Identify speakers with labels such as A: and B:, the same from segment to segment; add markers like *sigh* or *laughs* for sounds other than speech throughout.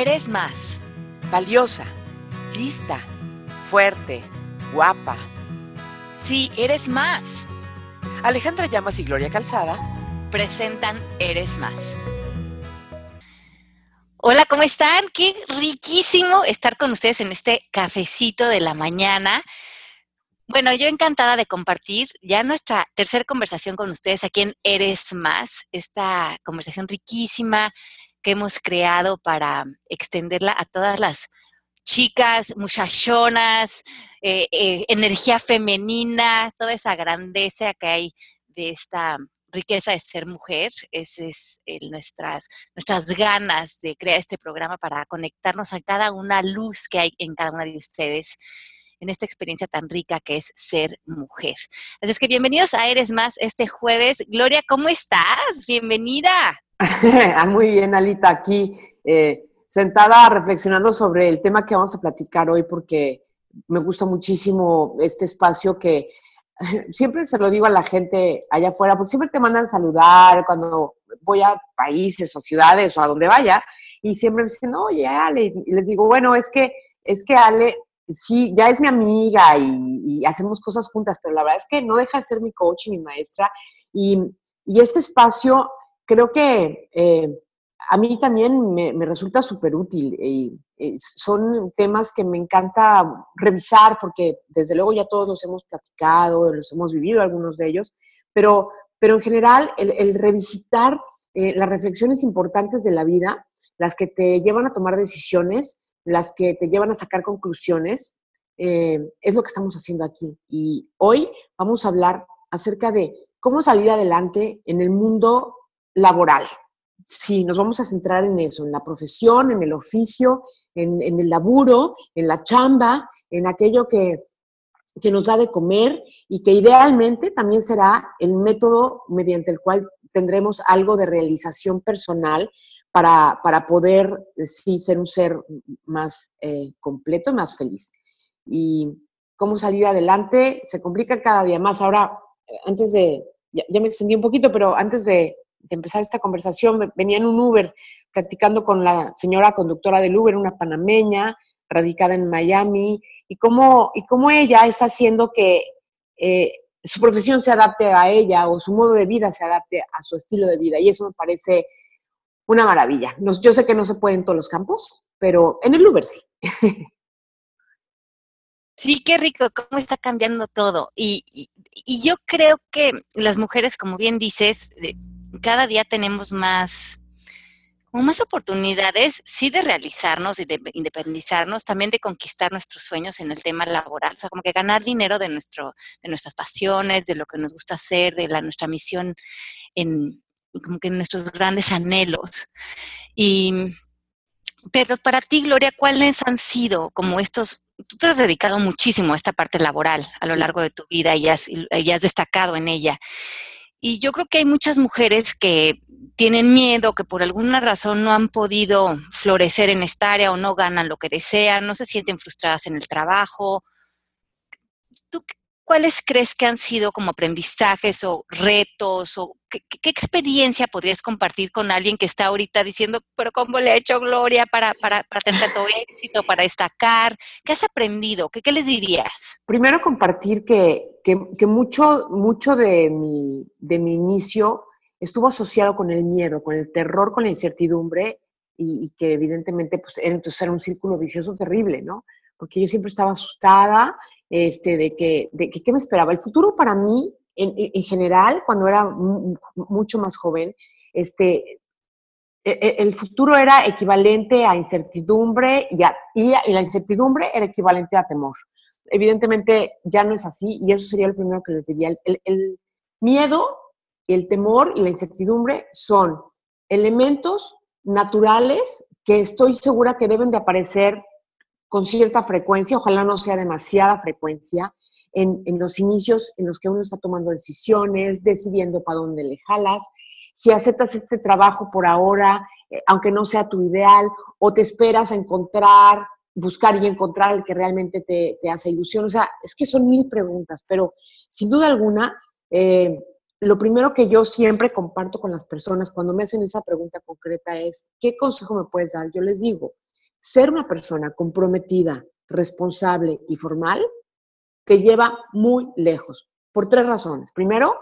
A: eres más.
B: Valiosa, lista, fuerte, guapa.
A: Sí, eres más.
B: Alejandra Llamas y Gloria Calzada
A: presentan Eres más. Hola, ¿cómo están? Qué riquísimo estar con ustedes en este cafecito de la mañana. Bueno, yo encantada de compartir ya nuestra tercera conversación con ustedes aquí en Eres Más, esta conversación riquísima que hemos creado para extenderla a todas las chicas, muchachonas, eh, eh, energía femenina, toda esa grandeza que hay de esta riqueza de ser mujer. Ese es nuestras, nuestras ganas de crear este programa para conectarnos a cada una luz que hay en cada una de ustedes en esta experiencia tan rica que es ser mujer. Así es que bienvenidos a Eres Más este jueves. Gloria, ¿cómo estás? Bienvenida. *laughs*
C: Ah, muy bien, Alita, aquí eh, sentada reflexionando sobre el tema que vamos a platicar hoy porque me gusta muchísimo este espacio que *laughs* siempre se lo digo a la gente allá afuera, porque siempre te mandan saludar cuando voy a países o ciudades o a donde vaya, y siempre me dicen, oye, Ale, y les digo, bueno, es que, es que Ale, sí, ya es mi amiga y, hacemos cosas juntas, pero la verdad es que no deja de ser mi coach y mi maestra, y, y este espacio creo que eh, a mí también me, resulta súper útil y, son temas que me encanta revisar porque desde luego ya todos los hemos platicado, los hemos vivido algunos de ellos, pero, pero en general el, revisitar eh, las reflexiones importantes de la vida, las que te llevan a tomar decisiones, las que te llevan a sacar conclusiones, eh, es lo que estamos haciendo aquí. Y hoy vamos a hablar acerca de cómo salir adelante en el mundo laboral. Sí, nos vamos a centrar en eso, en la profesión, en el oficio, en, el laburo, en la chamba, en aquello que, que nos da de comer y que idealmente también será el método mediante el cual tendremos algo de realización personal para, para poder sí ser un ser más eh, completo y más feliz. Y cómo salir adelante se complica cada día más. Ahora, antes de, ya me extendí un poquito, pero antes de, empezar esta conversación, venía en un Uber practicando con la señora conductora del Uber, una panameña radicada en Miami, y cómo, y cómo ella está haciendo que eh, su profesión se adapte a ella o su modo de vida se adapte a su estilo de vida. Y eso me parece una maravilla. yo sé que no se puede en todos los campos, pero en el Uber sí. *laughs*
A: Sí, qué rico, cómo está cambiando todo. Y, y yo creo que las mujeres, como bien dices, cada día tenemos más, más oportunidades, sí, de realizarnos y de independizarnos, también de conquistar nuestros sueños en el tema laboral, o sea, como que ganar dinero de, nuestro, de nuestras pasiones, de lo que nos gusta hacer, de la, nuestra misión en, como que nuestros grandes anhelos. Y, pero para ti, Gloria, ¿cuáles han sido como estos tú te has dedicado muchísimo a esta parte laboral a lo largo de tu vida y has, y has, destacado en ella. Y yo creo que hay muchas mujeres que tienen miedo, que por alguna razón no han podido florecer en esta área o no ganan lo que desean, no se sienten frustradas en el trabajo. ¿Tú cuáles crees que han sido como aprendizajes o retos o qué, experiencia podrías compartir con alguien que está ahorita diciendo, pero cómo le ha hecho Gloria para, para, para tener tanto éxito, para destacar? ¿Qué has aprendido? ¿Qué, qué les dirías?
C: Primero compartir que que, mucho, mucho de, mi, de mi inicio estuvo asociado con el miedo, con el terror, con la incertidumbre y, que evidentemente pues, era, entonces era un círculo vicioso terrible, ¿no? Porque yo siempre estaba asustada este, de, que, de que qué me esperaba. El futuro para mí, en, en general, cuando era mucho más joven, este, e, e, el futuro era equivalente a incertidumbre y, y, la incertidumbre era equivalente a temor evidentemente ya no es así y eso sería lo primero que les diría. El, el miedo, el temor y la incertidumbre son elementos naturales que estoy segura que deben de aparecer con cierta frecuencia, ojalá no sea demasiada frecuencia, en, los inicios en los que uno está tomando decisiones, decidiendo para dónde le jalas, si aceptas este trabajo por ahora, eh, aunque no sea tu ideal, o te esperas a encontrar buscar y encontrar el que realmente te, hace ilusión. O sea, es que son mil preguntas, pero sin duda alguna, eh, lo primero que yo siempre comparto con las personas cuando me hacen esa pregunta concreta es, ¿qué consejo me puedes dar? Yo les digo, ser una persona comprometida, responsable y formal te lleva muy lejos, por tres razones. Primero,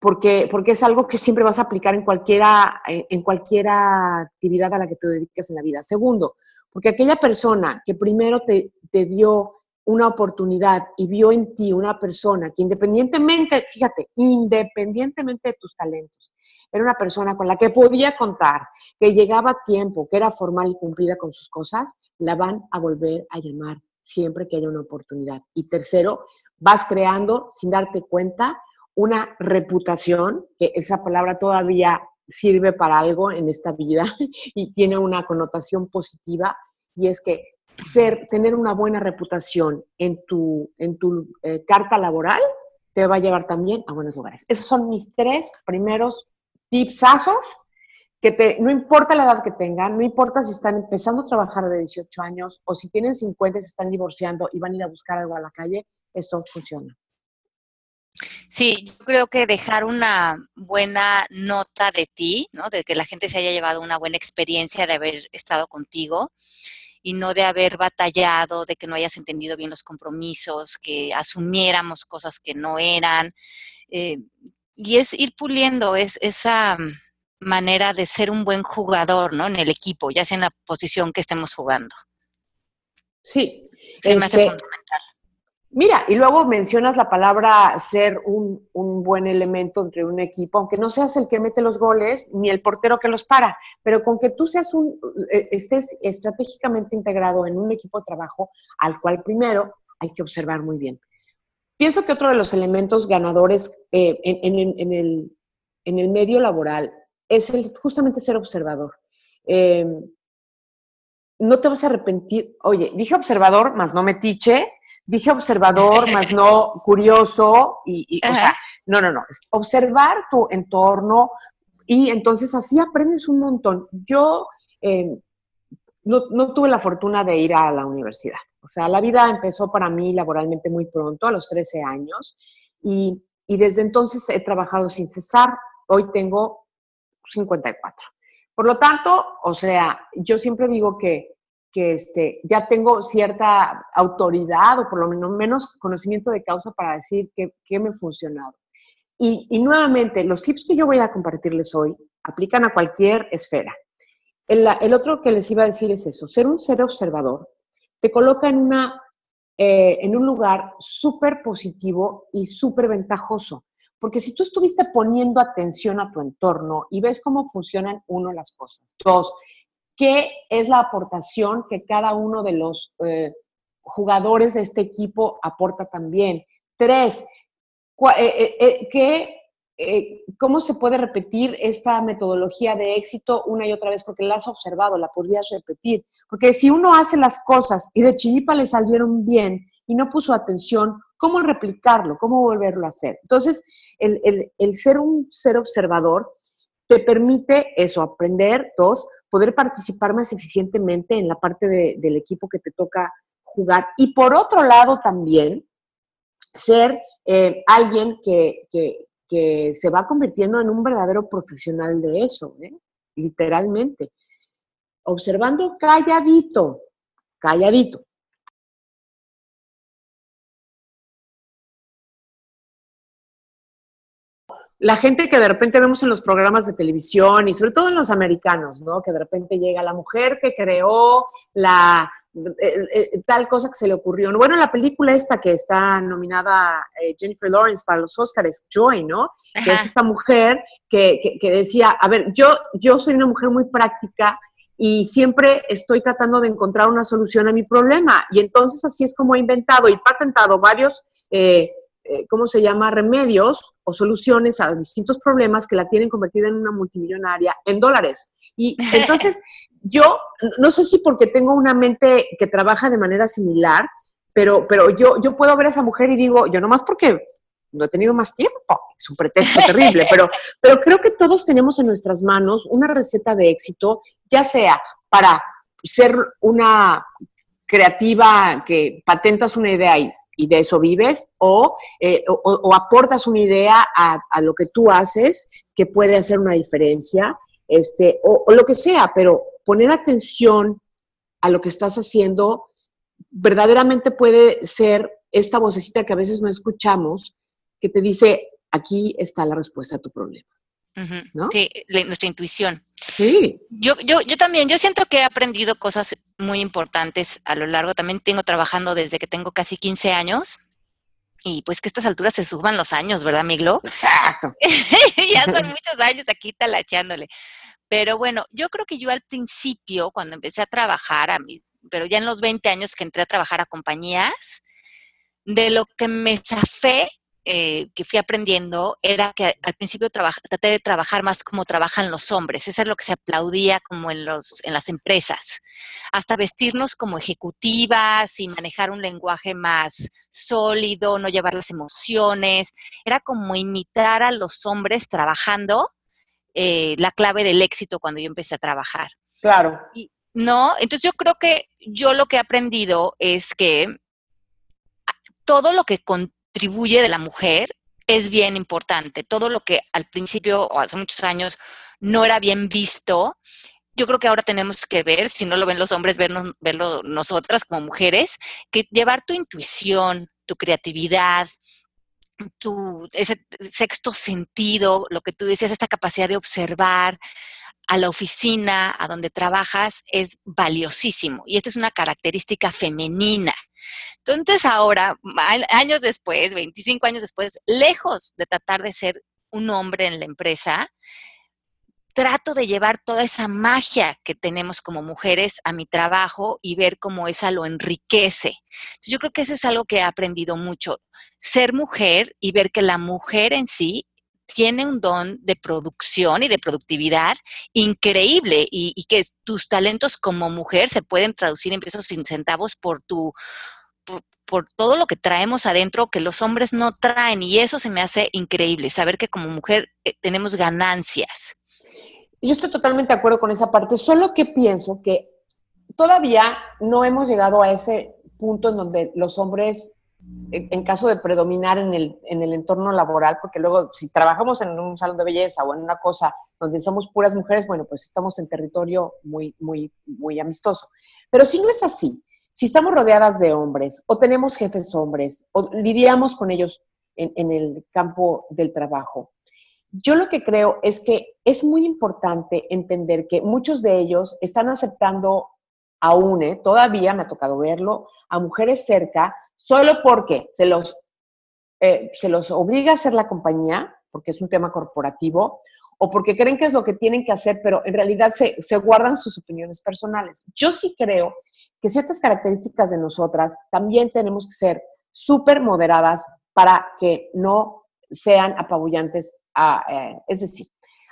C: porque, porque es algo que siempre vas a aplicar en cualquiera, en cualquiera actividad a la que te dediques en la vida. Segundo, porque aquella persona que primero te, te dio una oportunidad y vio en ti una persona que independientemente, fíjate, independientemente de tus talentos, era una persona con la que podía contar, que llegaba a tiempo, que era formal y cumplida con sus cosas, la van a volver a llamar siempre que haya una oportunidad. Y tercero, vas creando, sin darte cuenta, una reputación, que esa palabra todavía sirve para algo en esta vida *laughs* y tiene una connotación positiva, y es que ser, tener una buena reputación en tu, en tu eh, carta laboral te va a llevar también a buenos lugares. Esos son mis tres primeros tipsazos que no importa la edad que tengan, no importa si están empezando a trabajar de 18 años o si tienen 50 y se están divorciando y van a ir a buscar algo a la calle, esto funciona.
A: Sí, yo creo que dejar una buena nota de ti, ¿no? De que la gente se haya llevado una buena experiencia de haber estado contigo y no de haber batallado, de que no hayas entendido bien los compromisos, que asumiéramos cosas que no eran. Eh, y es ir puliendo es, esa manera de ser un buen jugador, ¿no? En el equipo, ya sea en la posición que estemos jugando.
C: Sí. Se me hace este, fundamental. Mira, y luego mencionas la palabra ser un, buen elemento entre un equipo, aunque no seas el que mete los goles ni el portero que los para, pero con que tú seas un, eh, estés estratégicamente integrado en un equipo de trabajo al cual primero hay que observar muy bien. Pienso que otro de los elementos ganadores eh, en, el, medio laboral es el, justamente ser observador. Em, no te vas a arrepentir. Oye, dije observador, más no metiche, dije observador, *laughs* más no curioso, y, o sea, no, no, no, observar tu entorno y entonces así aprendes un montón. Yo em, no, tuve la fortuna de ir a la universidad, o sea, la vida empezó para mí laboralmente muy pronto, a los 13 años, y, y desde entonces he trabajado sin cesar, hoy tengo 54. Por lo tanto, o sea, yo siempre digo que que este, ya tengo cierta autoridad o por lo menos, conocimiento de causa para decir qué me ha funcionado. Y, y, nuevamente, los tips que yo voy a compartirles hoy aplican a cualquier esfera. El, el, otro que les iba a decir es eso, ser un ser observador te coloca en, una, eh, en un lugar súper positivo y súper ventajoso. Porque si tú estuviste poniendo atención a tu entorno y ves cómo funcionan, uno, las cosas. Dos, qué es la aportación que cada uno de los eh, jugadores de este equipo aporta también. Tres, eh, eh, ¿cómo se puede repetir esta metodología de éxito una y otra vez? Porque la has observado, la podrías repetir. Porque si uno hace las cosas y de chilipa le salieron bien y no puso atención, ¿cómo replicarlo? ¿Cómo volverlo a hacer? Entonces, el, el ser un ser observador te permite eso, aprender, dos, poder participar más eficientemente en la parte del equipo que te toca jugar. Y por otro lado también, ser eh, alguien que, se va convirtiendo en un verdadero profesional de eso, ¿eh? literalmente. Observando calladito, calladito. La gente que de repente vemos en los programas de televisión y sobre todo en los americanos, ¿no? Que de repente llega la mujer que creó la eh, eh, tal cosa que se le ocurrió. Bueno, la película esta que está nominada eh, Jennifer Lawrence para los Oscars, Joy, ¿no? Que es esta mujer que, que, decía, a ver, yo, yo soy una mujer muy práctica y siempre estoy tratando de encontrar una solución a mi problema. Y entonces así es como he inventado y patentado varios eh, ¿cómo se llama?, remedios o soluciones a distintos problemas que la tienen convertida en una multimillonaria en dólares. Y *laughs* entonces yo, no sé si porque tengo una mente que trabaja de manera similar, pero, pero yo, yo puedo ver a esa mujer y digo, yo nomás porque no he tenido más tiempo, es un pretexto *laughs* terrible, pero, pero creo que todos tenemos en nuestras manos una receta de éxito, ya sea para ser una creativa que patentas una idea y y de eso vives, eh, o, aportas una idea a, lo que tú haces que puede hacer una diferencia, este, o, lo que sea, pero poner atención a lo que estás haciendo, verdaderamente puede ser esta vocecita que a veces no escuchamos, que te dice, aquí está la respuesta a tu problema.
A: ¿No? Sí, nuestra intuición.
C: Sí.
A: Yo, yo, yo también, yo siento que he aprendido cosas muy importantes a lo largo. También tengo trabajando desde que tengo casi 15 años. Y pues que a estas alturas se suban los años, ¿verdad, Miglo?
C: Exacto. *laughs*
A: ya son muchos años aquí talachándole. Pero bueno, yo creo que yo al principio, cuando empecé a trabajar, a mis, pero ya en los 20 años que entré a trabajar a compañías, de lo que me zafé eh, que fui aprendiendo era que al principio traté de trabajar más como trabajan los hombres. Eso es lo que se aplaudía como en, los, en las empresas. Hasta vestirnos como ejecutivas y manejar un lenguaje más sólido, no llevar las emociones. Era como imitar a los hombres trabajando eh, la clave del éxito cuando yo empecé a trabajar.
C: Claro.
A: no, entonces yo creo que yo lo que he aprendido es que todo lo que contribuye de la mujer es bien importante. Todo lo que al principio o hace muchos años no era bien visto, yo creo que ahora tenemos que ver, si no lo ven los hombres, vernos, verlo nosotras como mujeres, que llevar tu intuición, tu creatividad, tu ese sexto sentido, lo que tú decías, esta capacidad de observar a la oficina, a donde trabajas, es valiosísimo. Y esta es una característica femenina. Entonces ahora, años después, 25 años después, lejos de tratar de ser un hombre en la empresa, trato de llevar toda esa magia que tenemos como mujeres a mi trabajo y ver cómo esa lo enriquece. yo creo que eso es algo que he aprendido mucho, ser mujer y ver que la mujer en sí tiene un don de producción y de productividad increíble y, que tus talentos como mujer se pueden traducir en pesos sin centavos por tu por, todo lo que traemos adentro que los hombres no traen y eso se me hace increíble, saber que como mujer eh, tenemos ganancias.
C: Yo estoy totalmente de acuerdo con esa parte, solo que pienso que todavía no hemos llegado a ese punto en donde los hombres, en caso de predominar en el, en el entorno laboral, porque luego si trabajamos en un salón de belleza o en una cosa donde somos puras mujeres, bueno, pues estamos en territorio muy, muy, muy amistoso. Pero si no es así, si estamos rodeadas de hombres o tenemos jefes hombres o lidiamos con ellos en, el campo del trabajo, yo lo que creo es que es muy importante entender que muchos de ellos están aceptando aún, ¿eh? todavía me ha tocado verlo, a mujeres cerca, solo porque se los, eh, se los obliga a hacer la compañía, porque es un tema corporativo, o porque creen que es lo que tienen que hacer, pero en realidad se, se guardan sus opiniones personales. Yo sí creo que ciertas características de nosotras también tenemos que ser súper moderadas para que no sean apabullantes. Eh, es decir,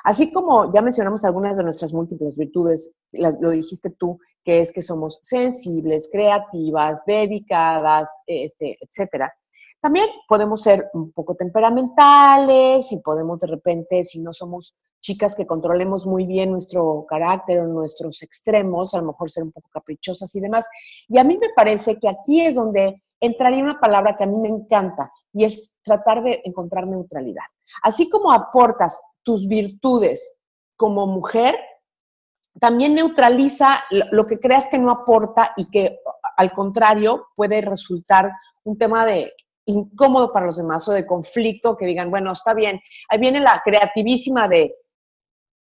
C: así como ya mencionamos algunas de nuestras múltiples virtudes, lo dijiste tú, que es que somos sensibles, creativas, dedicadas, este, etcétera. También podemos ser un poco temperamentales y podemos de repente, si no somos chicas que controlemos muy bien nuestro carácter o nuestros extremos, a lo mejor ser un poco caprichosas y demás. Y a mí me parece que aquí es donde entraría una palabra que a mí me encanta y es tratar de encontrar neutralidad. Así como aportas tus virtudes como mujer, también neutraliza lo que creas que no aporta y que al contrario puede resultar un tema de incómodo para los demás o de conflicto que digan, bueno, está bien, ahí viene la creativísima de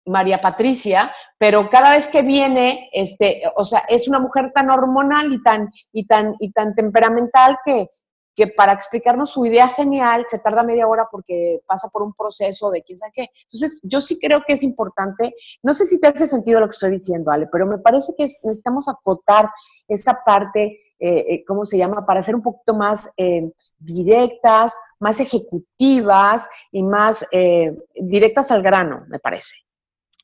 C: María Patricia, pero cada vez que viene, este, o sea, es una mujer tan hormonal y tan, y tan, y tan temperamental que, que para explicarnos su idea genial se tarda media hora porque pasa por un proceso de quién sabe qué. Entonces, yo sí creo que es importante, no sé si te hace sentido lo que estoy diciendo, Ale, pero me parece que necesitamos acotar esa parte, eh, eh, ¿cómo se llama?, para ser un poquito más eh, directas, más ejecutivas y más directas al grano, me parece.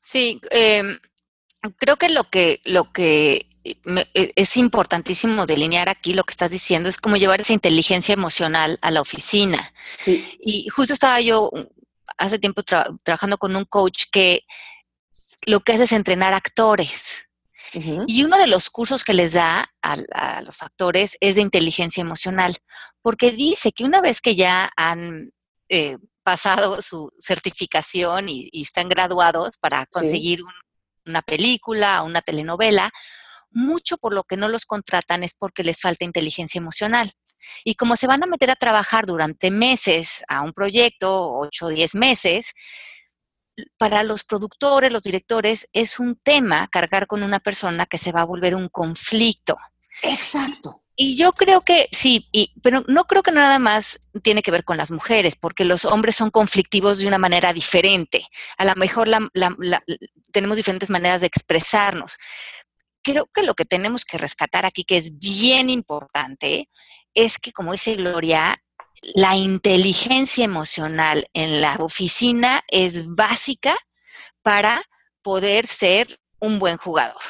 A: Sí, em, creo que lo que, lo que e, es importantísimo delinear aquí lo que estás diciendo, es como llevar esa inteligencia emocional a la oficina. Y justo estaba yo hace tiempo trabajando con un coach que lo que hace es entrenar actores. Y uno de los cursos que les da a, los actores es de inteligencia emocional, porque dice que una vez que ya han eh, pasado su certificación y, están graduados para conseguir una película o una telenovela, mucho por lo que no los contratan es porque les falta inteligencia emocional. Y como se van a meter a trabajar durante meses a un proyecto, 8 o 10 meses, para los productores, los directores, es un tema cargar con una persona que se va a volver un conflicto.
C: Exacto.
A: Y yo creo que sí, pero no creo que nada más tiene que ver con las mujeres, porque los hombres son conflictivos de una manera diferente. A lo mejor tenemos diferentes maneras de expresarnos. Creo que lo que tenemos que rescatar aquí, que es bien importante, es que, como dice Gloria, la inteligencia emocional en la oficina es básica para poder ser un buen jugador.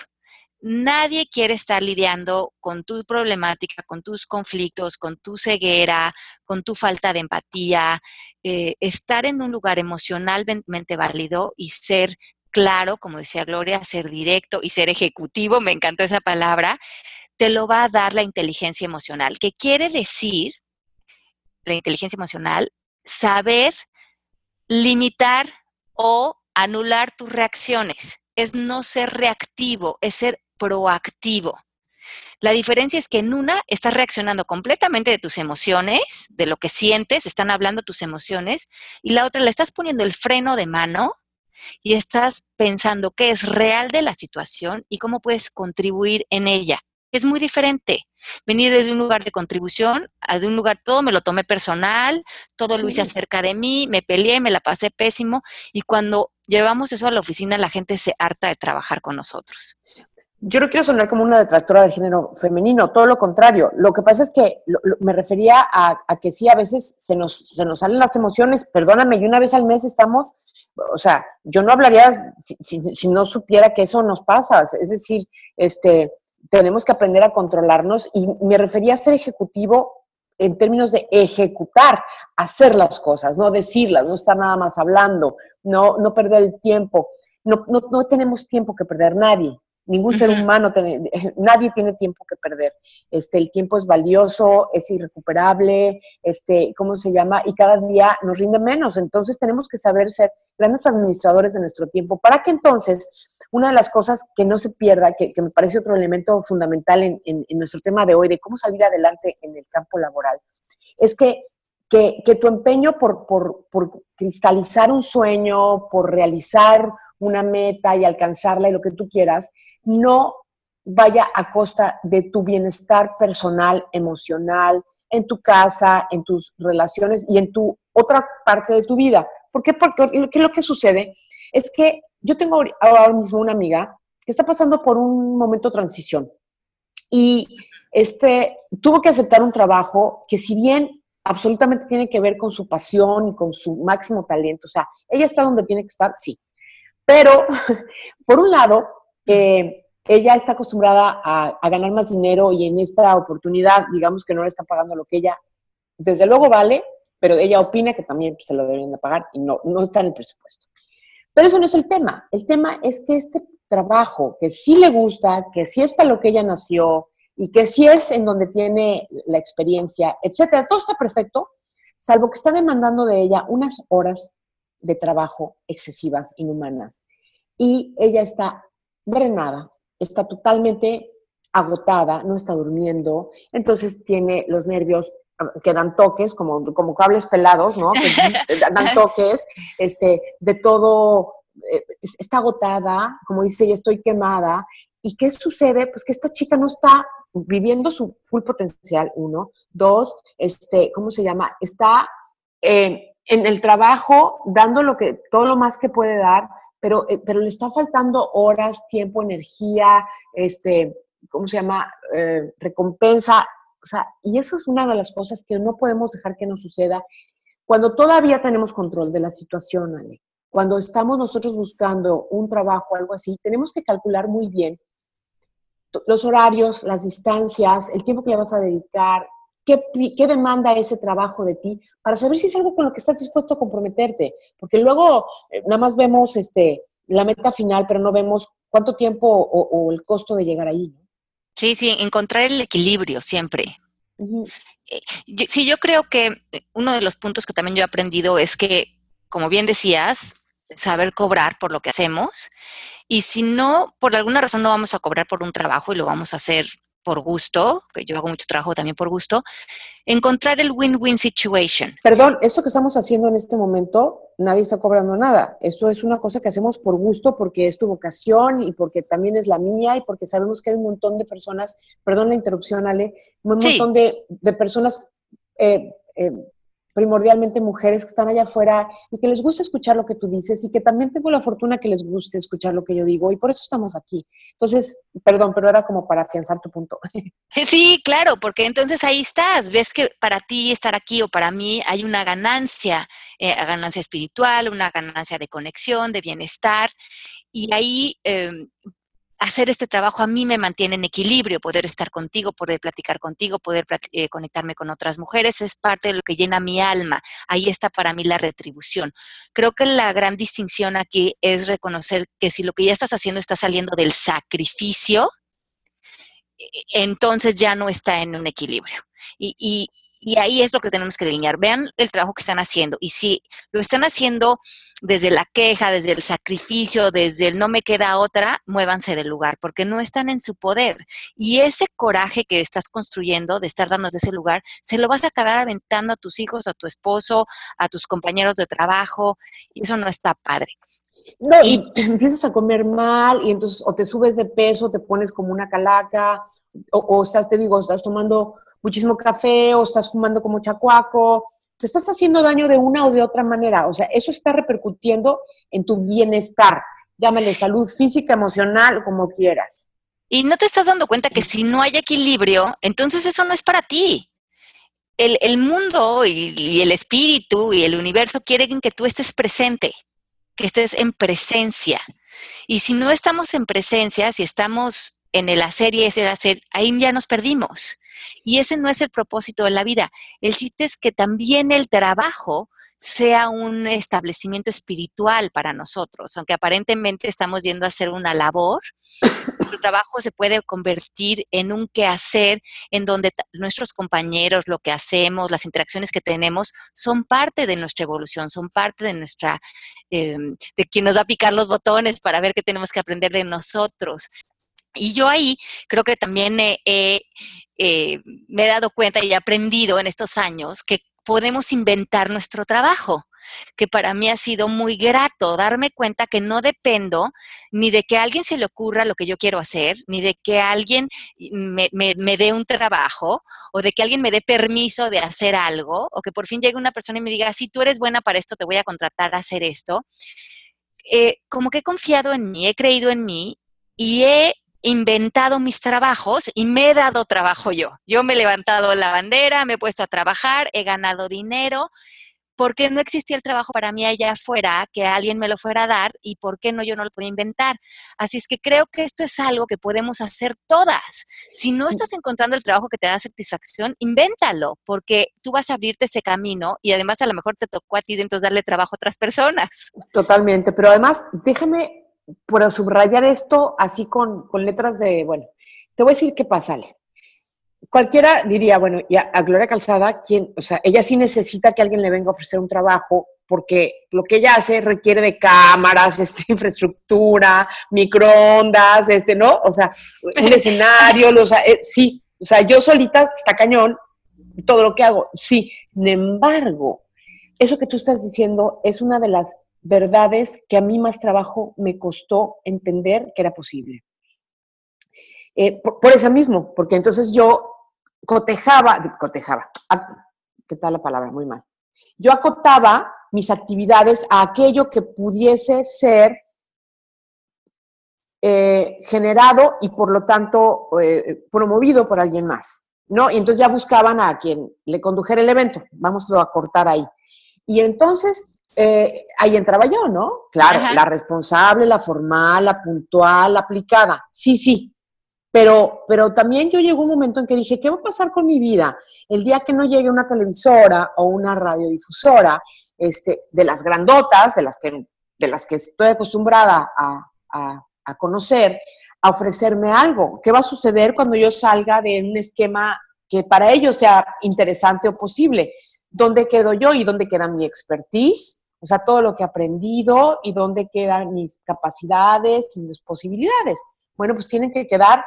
A: Nadie quiere estar lidiando con tu problemática, con tus conflictos, con tu ceguera, con tu falta de empatía. Eh, estar en un lugar emocionalmente válido y ser claro, como decía Gloria, ser directo y ser ejecutivo, me encantó esa palabra, te lo va a dar la inteligencia emocional, que quiere decir, la inteligencia emocional, saber limitar o anular tus reacciones. Es no ser reactivo, es ser proactivo. La diferencia es que en una estás reaccionando completamente de tus emociones, de lo que sientes, están hablando tus emociones, y la otra le estás poniendo el freno de mano y estás pensando qué es real de la situación y cómo puedes contribuir en ella. Es muy diferente venir desde un lugar de contribución a de un lugar todo me lo tomé personal, todo lo hice acerca de mí, me peleé, me la pasé pésimo y cuando llevamos eso a la oficina la gente se harta de trabajar con nosotros
C: yo no quiero sonar como una detractora del género femenino, todo lo contrario. Lo que pasa es que me refería a, que sí, a veces se nos, se nos salen las emociones, perdóname, y una vez al mes estamos, o sea, yo no hablaría si, si, no supiera que eso nos pasa, es decir, este, tenemos que aprender a controlarnos y me refería a ser ejecutivo en términos de ejecutar, hacer las cosas, no decirlas, no estar nada más hablando, no, no perder el tiempo. No, no, no tenemos tiempo que perder nadie. Ningún ser humano, tiene, *laughs* nadie tiene tiempo que perder. Este, el tiempo es valioso, es irrecuperable, este, ¿cómo se llama? Y cada día nos rinde menos. Entonces tenemos que saber ser grandes administradores de nuestro tiempo para que entonces una de las cosas que no se pierda, que, me parece otro elemento fundamental en, nuestro tema de hoy, de cómo salir adelante en el campo laboral, es que que, tu empeño por, por, por, cristalizar un sueño, por realizar una meta y alcanzarla y lo que tú quieras, no vaya a costa de tu bienestar personal, emocional, en tu casa, en tus relaciones y en tu otra parte de tu vida. ¿Por qué? Porque lo que sucede es que yo tengo ahora mismo una amiga que está pasando por un momento de transición y este, tuvo que aceptar un trabajo que si bien absolutamente tiene que ver con su pasión y con su máximo talento, o sea, ella está donde tiene que estar, sí, pero *laughs* por un lado, eh, ella está acostumbrada a, ganar más dinero y en esta oportunidad, digamos que no le está pagando lo que ella, desde luego vale, pero ella opina que también se lo deben de pagar y no, no está en el presupuesto. Pero eso no es el tema. El tema es que este trabajo, que sí le gusta, que sí es para lo que ella nació y que sí es en donde tiene la experiencia, etcétera, todo está perfecto, salvo que está demandando de ella unas horas de trabajo excesivas, inhumanas. Y ella está drenada, está totalmente agotada, no está durmiendo, entonces tiene los nervios ah, que dan toques, como, como cables pelados, ¿no? *laughs* dan toques, este, de todo, eh, está agotada, como dice ella, estoy quemada. ¿Y qué sucede? Pues que esta chica no está viviendo su full potencial, uno. Dos, este, ¿cómo se llama? Está eh, en el trabajo dando lo que, todo lo más que puede dar, pero, eh, pero le está faltando horas, tiempo, energía, este, ¿cómo se llama? Eh, recompensa. O sea, y eso es una de las cosas que no podemos dejar que nos suceda cuando todavía tenemos control de la situación, Ale. Cuando estamos nosotros buscando un trabajo algo así, tenemos que calcular muy bien los horarios, las distancias, el tiempo que le vas a dedicar, qué, qué, demanda ese trabajo de ti, para saber si es algo con lo que estás dispuesto a comprometerte. Porque luego eh, nada más vemos este, la meta final, pero no vemos cuánto tiempo o, el costo de llegar ahí.
A: Sí, sí, encontrar el equilibrio siempre. Eh, sí, yo creo que uno de los puntos que también yo he aprendido es que, como bien decías, saber cobrar por lo que hacemos. Y si no, por alguna razón no vamos a cobrar por un trabajo y lo vamos a hacer por gusto, que yo hago mucho trabajo también por gusto, encontrar el win-win situation.
C: Perdón, esto que estamos haciendo en este momento, nadie está cobrando nada. Esto es una cosa que hacemos por gusto, porque es tu vocación y porque también es la mía y porque sabemos que hay un montón de personas, perdón la interrupción, Ale, un montón de, personas eh, eh, primordialmente mujeres que están allá afuera y que les gusta escuchar lo que tú dices y que también tengo la fortuna que les guste escuchar lo que yo digo y por eso estamos aquí. Entonces, perdón, pero era como para afianzar tu punto. *laughs*
A: Sí, claro, porque entonces ahí estás, ves que para ti estar aquí o para mí hay una ganancia, eh, ganancia espiritual, una ganancia de conexión, de bienestar y ahí eh, hacer este trabajo a mí me mantiene en equilibrio, poder estar contigo, poder platicar contigo, poder eh, conectarme con otras mujeres, es parte de lo que llena mi alma. Ahí está para mí la retribución. Creo que la gran distinción aquí es reconocer que si lo que ya estás haciendo está saliendo del sacrificio, e, entonces ya no está en un equilibrio. Y ahí es lo que tenemos que delinear. Vean el trabajo que están haciendo. Y si lo están haciendo desde la queja, desde el sacrificio, desde el no me queda otra, muévanse del lugar, porque no están en su poder. Y ese coraje que estás construyendo de estar dando de ese lugar, se lo vas a acabar aventando a tus hijos, a tu esposo, a tus compañeros de trabajo. Y eso no está padre.
C: No, y *clears throat* empiezas a comer mal y entonces o te subes de peso, te pones como una calaca, o, o estás, te digo, estás tomando muchísimo café o estás fumando como chacuaco, te estás haciendo daño de una o de otra manera. O sea, eso está repercutiendo en tu bienestar. Llámale salud física, emocional, como quieras.
A: Y no te estás dando cuenta que si no hay equilibrio, entonces eso no es para ti. El, mundo y, y, el espíritu y el universo quieren que tú estés presente, que estés en presencia. Y si no estamos en presencia, si estamos en el hacer y ese hacer, ahí ya nos perdimos. Y ese no es el propósito de la vida. El chiste es que también el trabajo sea un establecimiento espiritual para nosotros, aunque aparentemente estamos yendo a hacer una labor, el trabajo se puede convertir en un quehacer en donde nuestros compañeros, lo que hacemos, las interacciones que tenemos, son parte de nuestra evolución, son parte de nuestra, em, de quien nos va a picar los botones para ver qué tenemos que aprender de nosotros. Y yo ahí creo que también eh, me he dado cuenta y he aprendido en estos años que podemos inventar nuestro trabajo que para mí ha sido muy grato darme cuenta que no dependo ni de que a alguien se le ocurra lo que yo quiero hacer, ni de que alguien me, me, dé un trabajo, o de que alguien me dé permiso de hacer algo, o que por fin llegue una persona y me diga, si tú eres buena para esto, te voy a contratar a hacer esto. Eh, como que he confiado en mí, he creído en mí y he inventado mis trabajos y me he dado trabajo yo. Yo me he levantado la bandera, me he puesto a trabajar, he ganado dinero, porque no existía el trabajo para mí allá afuera, que alguien me lo fuera a dar y por qué no yo no lo podía inventar. Así es que creo que esto es algo que podemos hacer todas. Si no estás encontrando el trabajo que te da satisfacción, invéntalo, porque tú vas a abrirte ese camino y además a lo mejor te tocó a ti de entonces darle trabajo a otras personas.
C: Totalmente, pero además déjame por subrayar esto así con, letras de, bueno, te voy a decir qué pasa, Ale. Cualquiera diría, bueno, ya a Gloria Calzada, quien, o sea, ella sí necesita que alguien le venga a ofrecer un trabajo porque lo que ella hace requiere de cámaras, *laughs* este, infraestructura, microondas, este, ¿no? O sea, un *laughs* escenario, o sea, eh, sí, o sea, yo solita está cañón todo lo que hago, sí. Sin embargo, eso que tú estás diciendo es una de las verdades que a mí más trabajo me costó entender que era posible. Eh, por, eso mismo, porque entonces yo cotejaba, cotejaba, ah, ¿qué tal la palabra? Muy mal. Yo acotaba mis actividades a aquello que pudiese ser eh, generado y por lo tanto eh, promovido por alguien más, ¿no? Y entonces ya buscaban a quien le condujera el evento, vamos a cortar ahí. Y entonces eh, ahí entraba yo, ¿no? Claro, la responsable, la formal, la puntual, la aplicada. Sí, sí. Pero, pero también yo llegó un momento en que dije, ¿qué va a pasar con mi vida? El día que no llegue una televisora o una radiodifusora este, de las grandotas, de las que, de las que estoy acostumbrada a, a, a conocer, a ofrecerme algo. ¿Qué va a suceder cuando yo salga de un esquema que para ellos sea interesante o posible? ¿Dónde quedo yo y dónde queda mi expertise? O sea, todo lo que he aprendido y dónde quedan mis capacidades y mis posibilidades. Bueno, pues tienen que quedar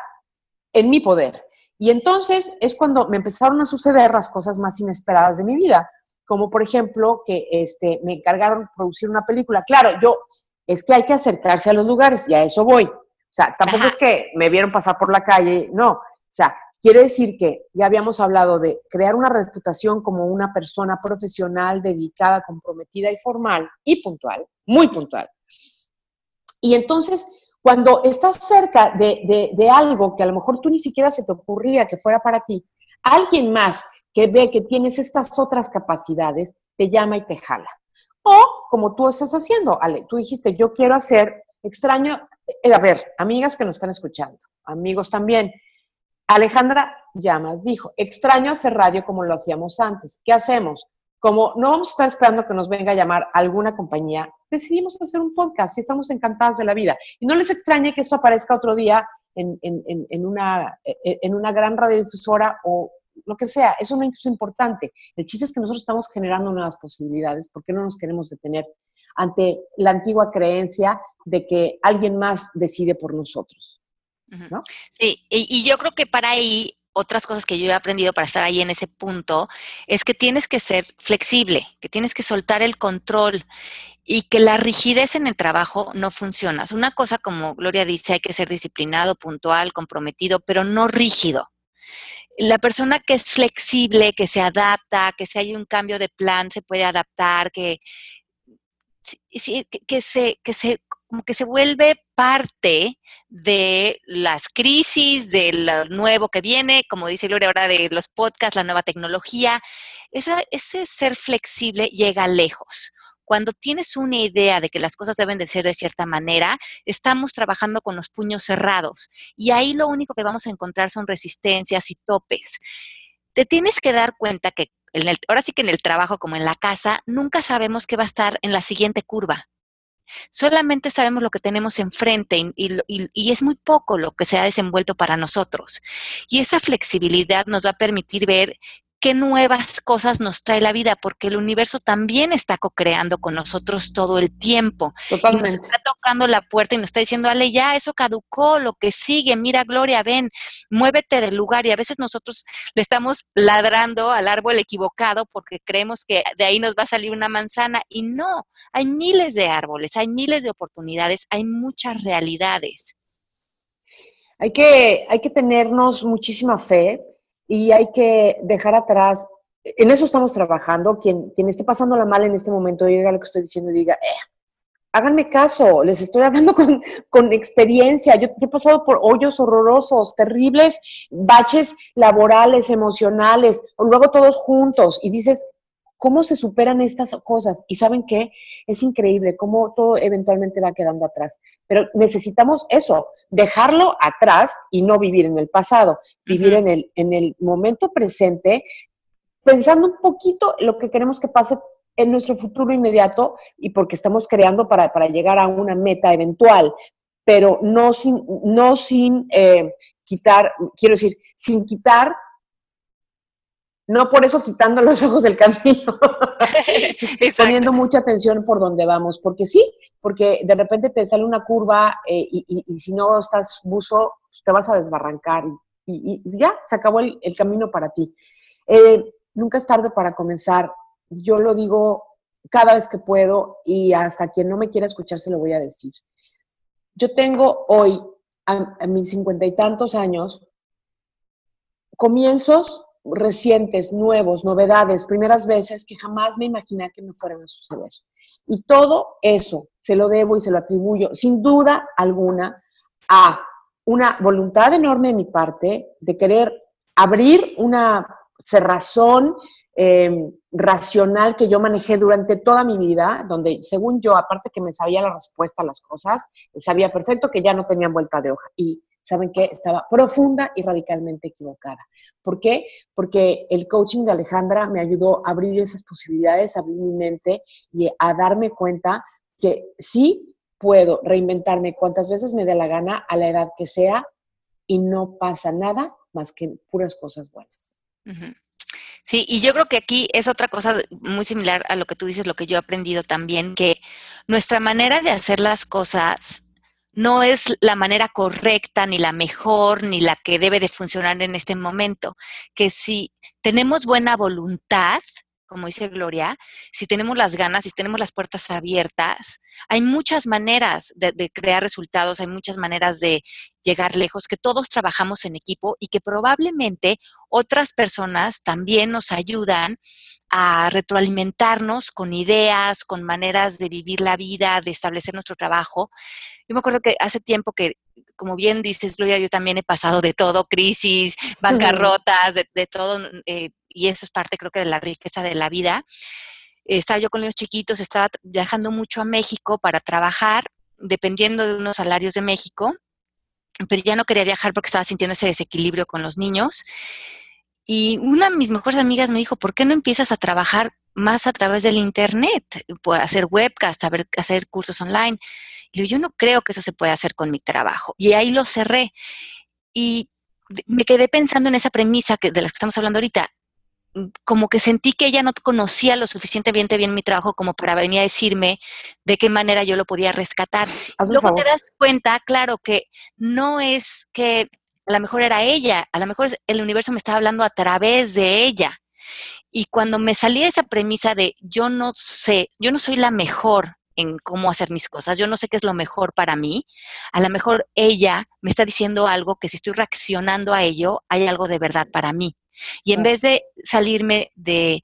C: en mi poder. Y entonces es cuando me empezaron a suceder las cosas más inesperadas de mi vida, como por ejemplo que este, me encargaron de producir una película. Claro, yo, es que hay que acercarse a los lugares y a eso voy. O sea, tampoco es que me vieron pasar por la calle, no. O sea, quiere decir que ya habíamos hablado de crear una reputación como una persona profesional, dedicada, comprometida y formal y puntual, muy puntual. Y entonces cuando estás cerca de, algo que a lo mejor tú ni siquiera se te ocurría que fuera para ti, alguien más que ve que tienes estas otras capacidades, te llama y te jala. O como tú estás haciendo, Ale, tú dijiste, yo quiero hacer extraño, eh, a ver, amigas que nos están escuchando, amigos también. Alejandra Llamas dijo, extraño hacer radio como lo hacíamos antes. ¿Qué hacemos? como no vamos a estar esperando que nos venga a llamar alguna compañía, decidimos hacer un podcast y estamos encantadas de la vida. Y no les extrañe que esto aparezca otro día en, una, en una gran radiodifusora o lo que sea. Eso no es importante. El chiste es que nosotros estamos generando nuevas posibilidades porque no nos queremos detener ante la antigua creencia de que alguien más decide por nosotros.
A: Sí, y, yo creo que para ahí otras cosas que yo he aprendido para estar ahí en ese punto es que tienes que ser flexible, que tienes que soltar el control y que la rigidez en el trabajo no funciona. Es una cosa como Gloria dice, hay que ser disciplinado, puntual, comprometido, pero no rígido. La persona que es flexible, que se adapta, que si hay un cambio de plan se puede adaptar, que, que, se, que se como que se vuelve parte de las crisis, de lo nuevo que viene, como dice Gloria ahora, de los podcasts, la nueva tecnología. ese ser flexible llega lejos. Cuando tienes una idea de que las cosas deben de ser de cierta manera, estamos trabajando con los puños cerrados y ahí lo único que vamos a encontrar son resistencias y topes. Te tienes que dar cuenta que ahora sí que en el trabajo como en la casa, nunca sabemos qué va a estar en la siguiente curva. Solamente sabemos lo que tenemos enfrente y, es muy poco lo que se ha desenvuelto para nosotros. Y esa flexibilidad nos va a permitir ver qué nuevas cosas nos trae la vida, porque el universo también está co-creando con nosotros todo el tiempo.
C: Totalmente.
A: Y nos está tocando la puerta y nos está diciendo, Ale, ya eso caducó, lo que sigue, mira, Gloria, ven, muévete del lugar. Y a veces nosotros le estamos ladrando al árbol equivocado porque creemos que de ahí nos va a salir una manzana. Y no, hay miles de árboles, hay miles de oportunidades, hay muchas realidades.
C: Hay que, hay que tenernos muchísima fe y hay que dejar atrás, en eso estamos trabajando, quien, quien esté pasando la mal en este momento, diga lo que estoy diciendo y diga, eh, háganme caso, les estoy hablando *laughs* con, con experiencia, yo, he pasado por hoyos horrorosos, terribles, baches laborales, emocionales, o luego todos juntos, y dices, cómo se superan estas cosas. Y saben qué, es increíble cómo todo eventualmente va quedando atrás. Pero necesitamos eso, dejarlo atrás y no vivir en el pasado, vivir en, el, en el momento presente, pensando un poquito lo que queremos que pase en nuestro futuro inmediato y porque estamos creando para, llegar a una meta eventual, pero no sin, no sin eh, quitar, quiero decir, sin quitar no por eso quitando los ojos del camino, *laughs* poniendo mucha atención por donde vamos, porque sí, porque de repente te sale una curva eh, y, si no estás buzo, pues te vas a desbarrancar y, ya, se acabó el, camino para ti. Eh, nunca es tarde para comenzar. Yo lo digo cada vez que puedo y hasta quien no me quiera escuchar se lo voy a decir. Yo tengo hoy, a, a mis cincuenta y tantos años, comienzos recientes, nuevos, novedades, primeras veces que jamás me imaginé que me fueran a suceder. Y todo eso se lo debo y se lo atribuyo, sin duda alguna, a una voluntad enorme de mi parte de querer abrir una cerrazón em, racional que yo manejé durante toda mi vida, donde según yo, aparte que me sabía la respuesta a las cosas, sabía perfecto que ya no tenían vuelta de hoja. Y ¿saben qué? Estaba profunda y radicalmente equivocada. ¿Por qué? Porque el coaching de Alejandra me ayudó a abrir esas posibilidades, a abrir mi mente y a darme cuenta que sí puedo reinventarme cuantas veces me dé la gana, a la edad que sea, y no pasa nada más que puras cosas buenas.
A: Sí, y yo creo que aquí es otra cosa muy similar a lo que tú dices, lo que yo he aprendido también, que nuestra manera de hacer las cosas no es la manera correcta, ni la mejor, ni la que debe de funcionar en este momento. Que si tenemos buena voluntad, como dice Gloria, si tenemos las ganas, si tenemos las puertas abiertas, hay muchas maneras de, crear resultados, hay muchas maneras de llegar lejos, que todos trabajamos en equipo y que probablemente otras personas también nos ayudan a retroalimentarnos con ideas, con maneras de vivir la vida, de establecer nuestro trabajo. Yo me acuerdo que hace tiempo que, como bien dices, Gloria, yo también he pasado de todo, crisis, bancarrotas, de, todo. Eh, y eso es parte creo que de la riqueza de la vida. Estaba yo con los chiquitos, estaba viajando mucho a México para trabajar, dependiendo de unos salarios de México, pero ya no quería viajar porque estaba sintiendo ese desequilibrio con los niños. Y una de mis mejores amigas me dijo, ¿por qué no empiezas a trabajar más a través del Internet? Por hacer webcast, hacer cursos online. Y yo no creo que eso se pueda hacer con mi trabajo. Y ahí lo cerré. Y me quedé pensando en esa premisa que, de la que estamos hablando ahorita como que sentí que ella no conocía lo suficientemente bien mi trabajo como para venir a decirme de qué manera yo lo podía rescatar. Luego te das cuenta, claro, que no es que a lo mejor era ella, a lo mejor el universo me estaba hablando a través de ella. Y cuando me salí de esa premisa de yo no sé, yo no soy la mejor en cómo hacer mis cosas, yo no sé qué es lo mejor para mí, a lo mejor ella me está diciendo algo que si estoy reaccionando a ello, hay algo de verdad para mí. Y en vez de salirme de,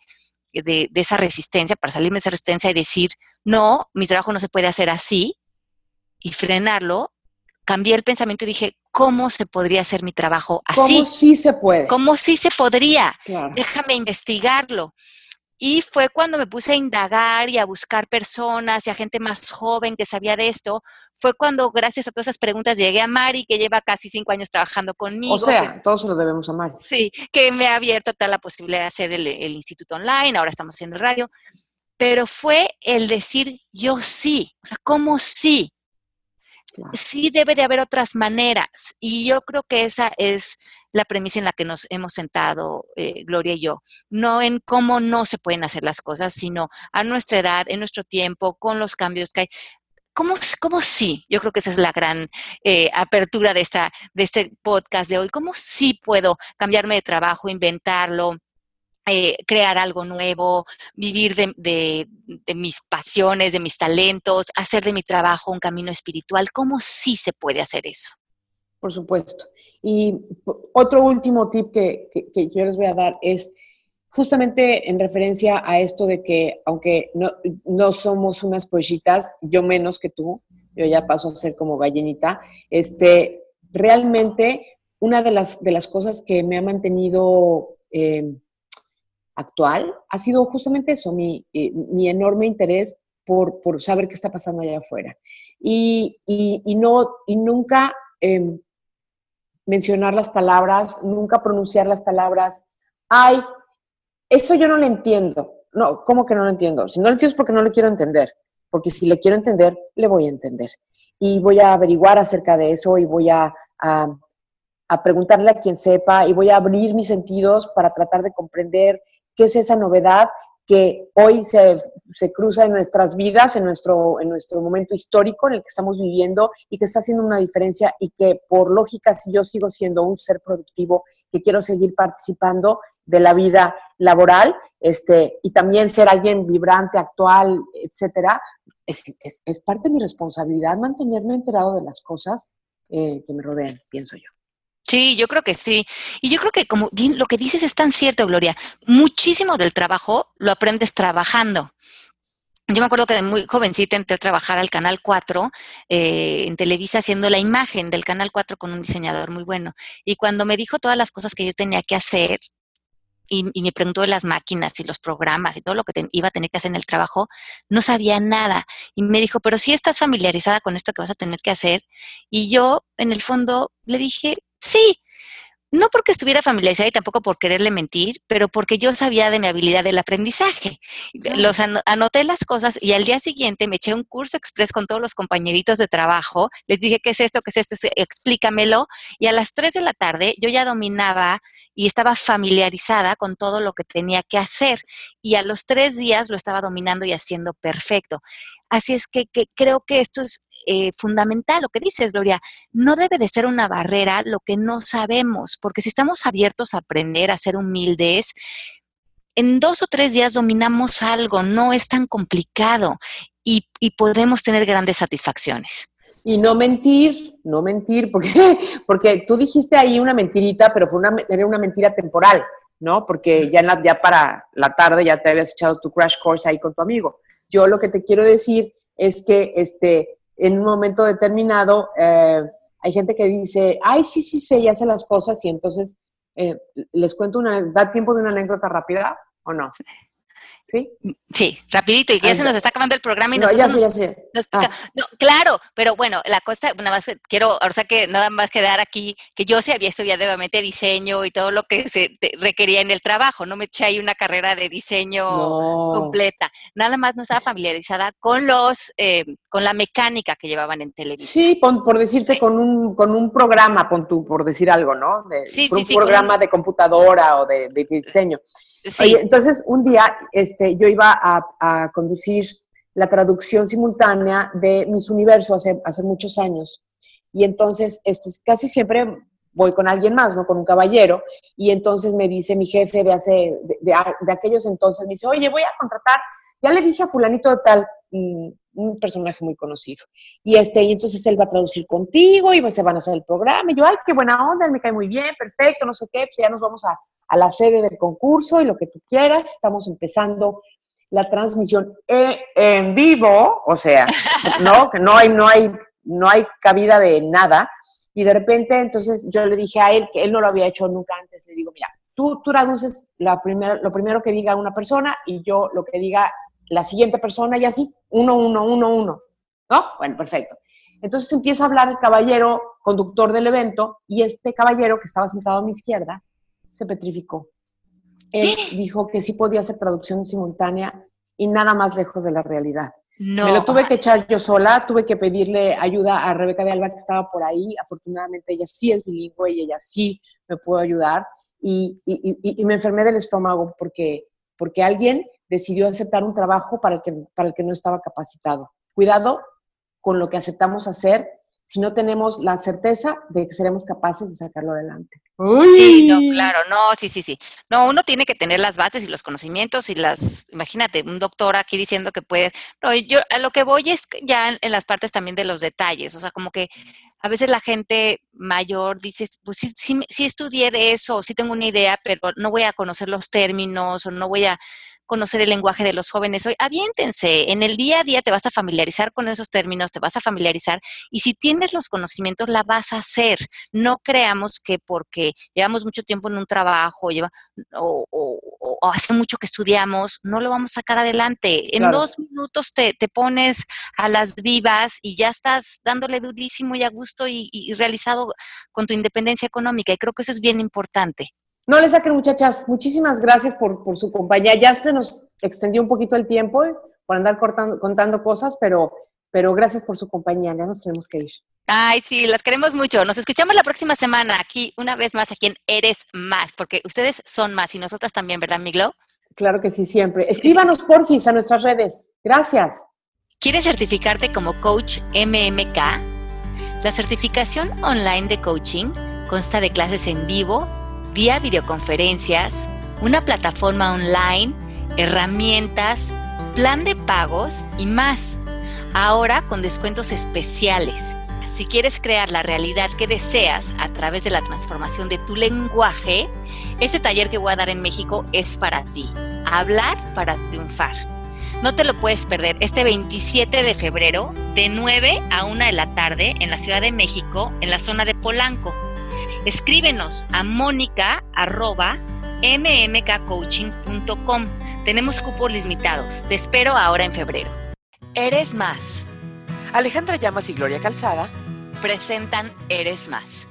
A: esa resistencia, para salirme de esa resistencia y decir, no, mi trabajo no se puede hacer así, y frenarlo, cambié el pensamiento y dije, ¿cómo se podría hacer mi trabajo así?
C: ¿Cómo sí se puede?
A: ¿Cómo sí se podría? Déjame investigarlo. Y fue cuando me puse a indagar y a buscar personas y a gente más joven que sabía de esto. Fue cuando, gracias a todas esas preguntas, llegué a Mari, que lleva casi cinco años trabajando conmigo.
C: O sea, todos se lo debemos a Mari.
A: Sí, que me ha abierto toda la posibilidad de hacer el, instituto online, ahora estamos haciendo el radio. Pero fue el decir yo sí, o sea, ¿cómo sí? Sí debe de haber otras maneras. Y yo creo que esa es la premisa en la que nos hemos sentado, eh, Gloria y yo. No en cómo no se pueden hacer las cosas, sino a nuestra edad, en nuestro tiempo, con los cambios que hay. ¿Cómo, cómo sí? Yo creo que esa es la gran eh, apertura de, esta, de este podcast de hoy. ¿Cómo sí puedo cambiarme de trabajo, inventarlo, eh, crear algo nuevo, vivir de, mis pasiones, de mis talentos, hacer de mi trabajo un camino espiritual. ¿Cómo sí se puede hacer eso?
C: Por supuesto. Y otro último tip que, yo les voy a dar es justamente en referencia a esto de que aunque no, no somos unas pollitas, yo menos que tú, yo ya paso a ser como gallinita, este, realmente una de las, de las cosas que me ha mantenido... Eh, actual ha sido justamente eso, mi, eh, enorme interés por, saber qué está pasando allá afuera. Y, no, y nunca em, mencionar las palabras, nunca pronunciar las palabras, ay, eso yo no lo entiendo. No, ¿cómo que no lo entiendo? Si no lo entiendo es porque no lo quiero entender, porque si le quiero entender, le voy a entender. Y voy a averiguar acerca de eso y voy a, a preguntarle a quien sepa y voy a abrir mis sentidos para tratar de comprender qué es esa novedad que hoy se, cruza en nuestras vidas, en nuestro, en nuestro momento histórico en el que estamos viviendo y que está haciendo una diferencia y que por lógica, si yo sigo siendo un ser productivo, que quiero seguir participando de la vida laboral este, y también ser alguien vibrante, actual, etcétera, es, parte de mi responsabilidad mantenerme enterado de las cosas eh, que me rodean, pienso yo.
A: Sí, yo creo que sí. Y yo creo que como lo que dices es tan cierto, Gloria. Muchísimo del trabajo lo aprendes trabajando. Yo me acuerdo que de muy jovencita entré a trabajar al Canal 4 eh, en Televisa haciendo la imagen del Canal 4 con un diseñador muy bueno. Y cuando me dijo todas las cosas que yo tenía que hacer y, me preguntó de las máquinas y los programas y todo lo que iba a tener que hacer en el trabajo, no sabía nada. Y me dijo, pero sí estás familiarizada con esto que vas a tener que hacer. Y yo, en el fondo, le dije, Sí, no porque estuviera familiarizada y tampoco por quererle mentir, pero porque yo sabía de mi habilidad del aprendizaje. Los anoté las cosas y al día siguiente me eché un curso express con todos los compañeritos de trabajo. Les dije, ¿qué es esto? ¿Qué es esto? Explícamelo. Y a las 3 de la tarde yo ya dominaba y estaba familiarizada con todo lo que tenía que hacer. Y a los tres días lo estaba dominando y haciendo perfecto. Así es que, creo que esto es eh, fundamental, lo que dices, Gloria. No debe de ser una barrera lo que no sabemos, porque si estamos abiertos a aprender, a ser humildes, en dos o tres días dominamos algo, no es tan complicado y podemos tener grandes satisfacciones.
C: Y no mentir, no mentir, porque, *laughs* porque tú dijiste ahí una mentirita, pero fue una, era una mentira temporal, ¿no? Porque ya, ya para la tarde ya te habías echado tu crash course ahí con tu amigo. Yo lo que te quiero decir es que este, en un momento determinado eh, hay gente que dice, ay, sí, sí, sé, ya sé las cosas y entonces eh, les cuento una, ¿da tiempo de una anécdota rápida o no? ¿Sí?
A: Sí, rapidito, y ya se nos está acabando el programa y
C: no, ya sé, ya sé.
A: Ah. no, claro, pero bueno, la cosa, nada más quiero, o sea que nada más quedar aquí, que yo sí había estudiado obviamente diseño y todo lo que se requería en el trabajo, no me eché ahí una carrera de diseño completa, nada más no estaba familiarizada con los, eh, con la mecánica que llevaban en televisión.
C: Sí, por, decirte, con un, con un programa, pon tú, por decir algo, ¿no? De, sí, sí, un programa de computadora o de, de diseño. Sí. entonces, un día este, yo iba a, conducir la traducción simultánea de Miss Universo hace, muchos años. Y entonces, este, casi siempre voy con alguien más, ¿no? Con un caballero. Y entonces me dice mi jefe de, hace, de, aquellos entonces, me dice, oye, voy a contratar, ya le dije a fulanito de tal, un personaje muy conocido. Y, este, y entonces él va a traducir contigo y se van a hacer el programa. Y yo, ay, qué buena onda, él me cae muy bien, perfecto, no sé qué, pues ya nos vamos a, a la sede del concurso y lo que tú quieras. Estamos empezando la transmisión e, en vivo, o sea, *laughs* no, no hay, no hay, no hay cabida de nada. Y de repente, entonces yo le dije a él que él no lo había hecho nunca antes. Le digo, mira, tú, traduces la lo primero que diga una persona y yo lo que diga la siguiente persona y así, uno, uno, uno, uno. ¿No? Bueno, perfecto. Entonces empieza a hablar el caballero conductor del evento y este caballero que estaba sentado a mi izquierda se petrificó. Él *gasps* dijo que sí podía hacer traducción simultánea y nada más lejos de la realidad. No. Me lo tuve que echar yo sola, tuve que pedirle ayuda a Rebeca de Alba que estaba por ahí. Afortunadamente ella sí es bilingüe y ella sí me pudo ayudar. Y, me enfermé del estómago porque, porque alguien decidió aceptar un trabajo para el, que, para el que no estaba capacitado. Cuidado con lo que aceptamos hacer si no tenemos la certeza de que seremos capaces de sacarlo adelante.
A: Sí, no, claro, no, sí, sí, sí. No, uno tiene que tener las bases y los conocimientos y las, imagínate, un doctor aquí diciendo que puede, no, yo a lo que voy es ya en, las partes también de los detalles, o sea, como que a veces la gente mayor dice, pues sí, sí, sí estudié de eso, sí tengo una idea, pero no voy a conocer los términos o no voy a conocer el lenguaje de los jóvenes hoy. Aviéntense, en el día a día te vas a familiarizar con esos términos, te vas a familiarizar y si tienes los conocimientos la vas a hacer. No creamos que porque llevamos mucho tiempo en un trabajo lleva, o, hace mucho que estudiamos, no lo vamos a sacar adelante. En dos minutos te, pones a las vivas y ya estás dándole durísimo y a gusto y, y realizado con tu independencia económica y creo que eso es bien importante.
C: No le saquen, muchachas. Muchísimas gracias por, su compañía. Ya se nos extendió un poquito el tiempo por andar cortando, contando cosas, pero, pero gracias por su compañía. Ya nos tenemos que ir.
A: Ay, sí, las queremos mucho. Nos escuchamos la próxima semana aquí, una vez más, aquí en Eres Más, porque ustedes son más y nosotras también, ¿verdad, Miglo?
C: Claro que sí, siempre. Escríbanos, porfis, a nuestras redes. Gracias.
A: ¿Quieres certificarte como coach MMK? La certificación online de coaching consta de clases en vivo vía videoconferencias, una plataforma online, herramientas, plan de pagos y más. Ahora con descuentos especiales. Si quieres crear la realidad que deseas a través de la transformación de tu lenguaje, este taller que voy a dar en México es para ti. Hablar para triunfar. No te lo puedes perder este 27 de febrero de 9 a 1 de la tarde en la Ciudad de México, en la zona de Polanco. Escríbenos a mónica mmkcoaching.com. Tenemos cupos limitados. Te espero ahora en febrero. Eres más.
B: Alejandra Llamas y Gloria Calzada
A: presentan Eres más.